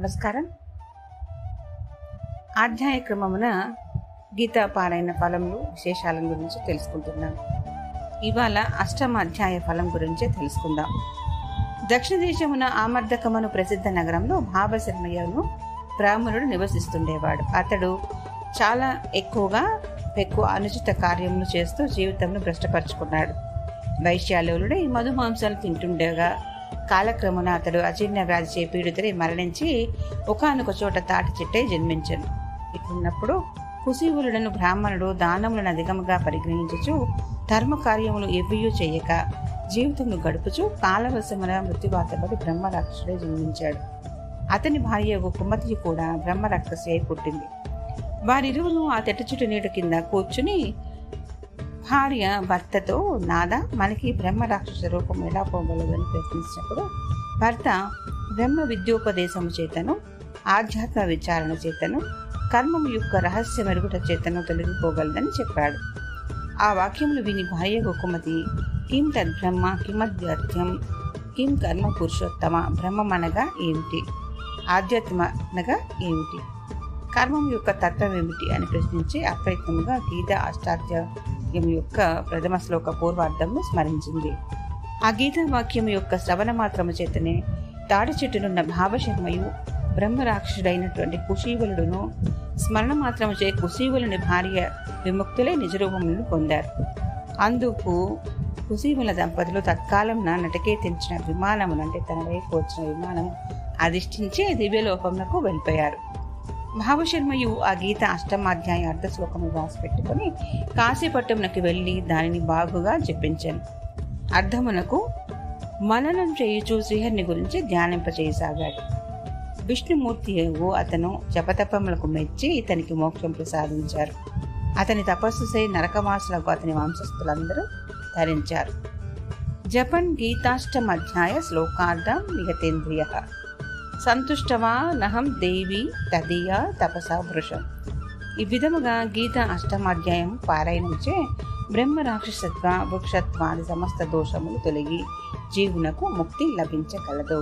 నమస్కారం. ఆధ్యాయ క్రమమున గీతా పారాయణ ఫలములు విశేషాల గురించి తెలుసుకుంటున్నాం ఇవాళ అష్టమ అధ్యాయ ఫలం గురించే తెలుసుకుందాం. దక్షిణ దేశమున ఆమర్దకమను ప్రసిద్ధ నగరంలో భావశర్మయ్యను బ్రాహ్మణుడు నివసిస్తుండేవాడు. అతడు చాలా ఎక్కువగా ఎక్కువ అనుచిత కార్యములు చేస్తూ జీవితంను భ్రష్టపరుచుకున్నాడు. వైశ్యాలోలుడై మధుమాంసాలు తింటుండేగా కాలక్రమున అతడు అజీర్ణ వ్యాధి చే పీడితుడై మరణించి ఒకనొక చోట తాటి చెట్టై జన్మించను. ఇట్లున్నప్పుడు కుశీవులను బ్రాహ్మణుడు దానములను అధికముగా పరిగ్రహించుచు ధర్మ కార్యములు ఎవ్వయూ చేయక జీవితమును గడుపుచు కాలవశమున మృత్యువాతపడి బ్రహ్మరాక్షసుడే జన్మించాడు. అతని భార్య ఒక కుమతి కూడా బ్రహ్మరాక్షసి అయి పుట్టింది. వారిరువును ఆ తెట్ట చుట్టు నీటి కింద కూర్చుని భార్య భర్తతో నాద? మనకి బ్రహ్మ రాక్షస రూపం ఎలా పోగలదని ప్రయత్నించినప్పుడు భర్త బ్రహ్మ విద్యోపదేశము చేతను ఆధ్యాత్మ విచారణ చేతను కర్మం యొక్క రహస్య మెరుగుట చేతను తొలగిపోగలదని చెప్పాడు. ఆ వాక్యములు విని భార్య గొక్కుమతి కిం తద్బ్రహ్మ కిమధ్యాత్యం కిం కర్మ పురుషోత్తమ బ్రహ్మమనగా ఏమిటి? ఆధ్యాత్మ అనగా ఏమిటి? కర్మం యొక్క తత్వం ఏమిటి అని ప్రశ్నించి అప్రయత్నముగా గీత అష్టాధ్యాయం యొక్క ప్రథమ శ్లోక పూర్వార్థంను స్మరించింది. ఆ గీతా వాక్యం యొక్క శ్రవణ మాత్రము చేతనే తాడి చెట్టునున్న భావశర్మయు బ్రహ్మరాక్షసుడైనటువంటి కుశీవలుడును స్మరణ మాత్రము చే కుశీవులుని భార్య విముక్తులే నిజరూపములను పొందారు. అందుకు కుశీవుల దంపతులు తత్కాలంన నటకే తెంచిన విమానమును అంటే తన వైపు వచ్చిన విమానం అధిష్ఠించి దివ్యలోకమునకు వెళ్ళిపోయారు. భావశర్మయు ఆ గీత అష్టమాధ్యాయ అర్ధ శ్లోకము రాసిపెట్టుకుని కాశీపట్టమునకు వెళ్ళి దానిని బాగుగా చెప్పించాను అర్ధమునకు మననం చేయుచు శ్రీహరిని గురించి ధ్యానింపచేయసాగాడు. విష్ణుమూర్తి అతను జపతపములకు మెచ్చి ఇతనికి మోక్షం ప్రసాదించారు. అతని తపస్సుసై నరకవాసులకు అతని వంశస్థులందరూ ధరించారు జపన్ గీతాష్టమధ్యాయ శ్లోకార్థం నిగతేంద్రియ సంతుష్టవా నహం దేవి తదీయ తపసా వృషం. ఈ విధముగా గీత అష్టమాధ్యాయం పారాయణంచే బ్రహ్మ రాక్షసత్వ వృక్షత్వాది సమస్త దోషములు తొలగి జీవునకు ముక్తి లభించగలదు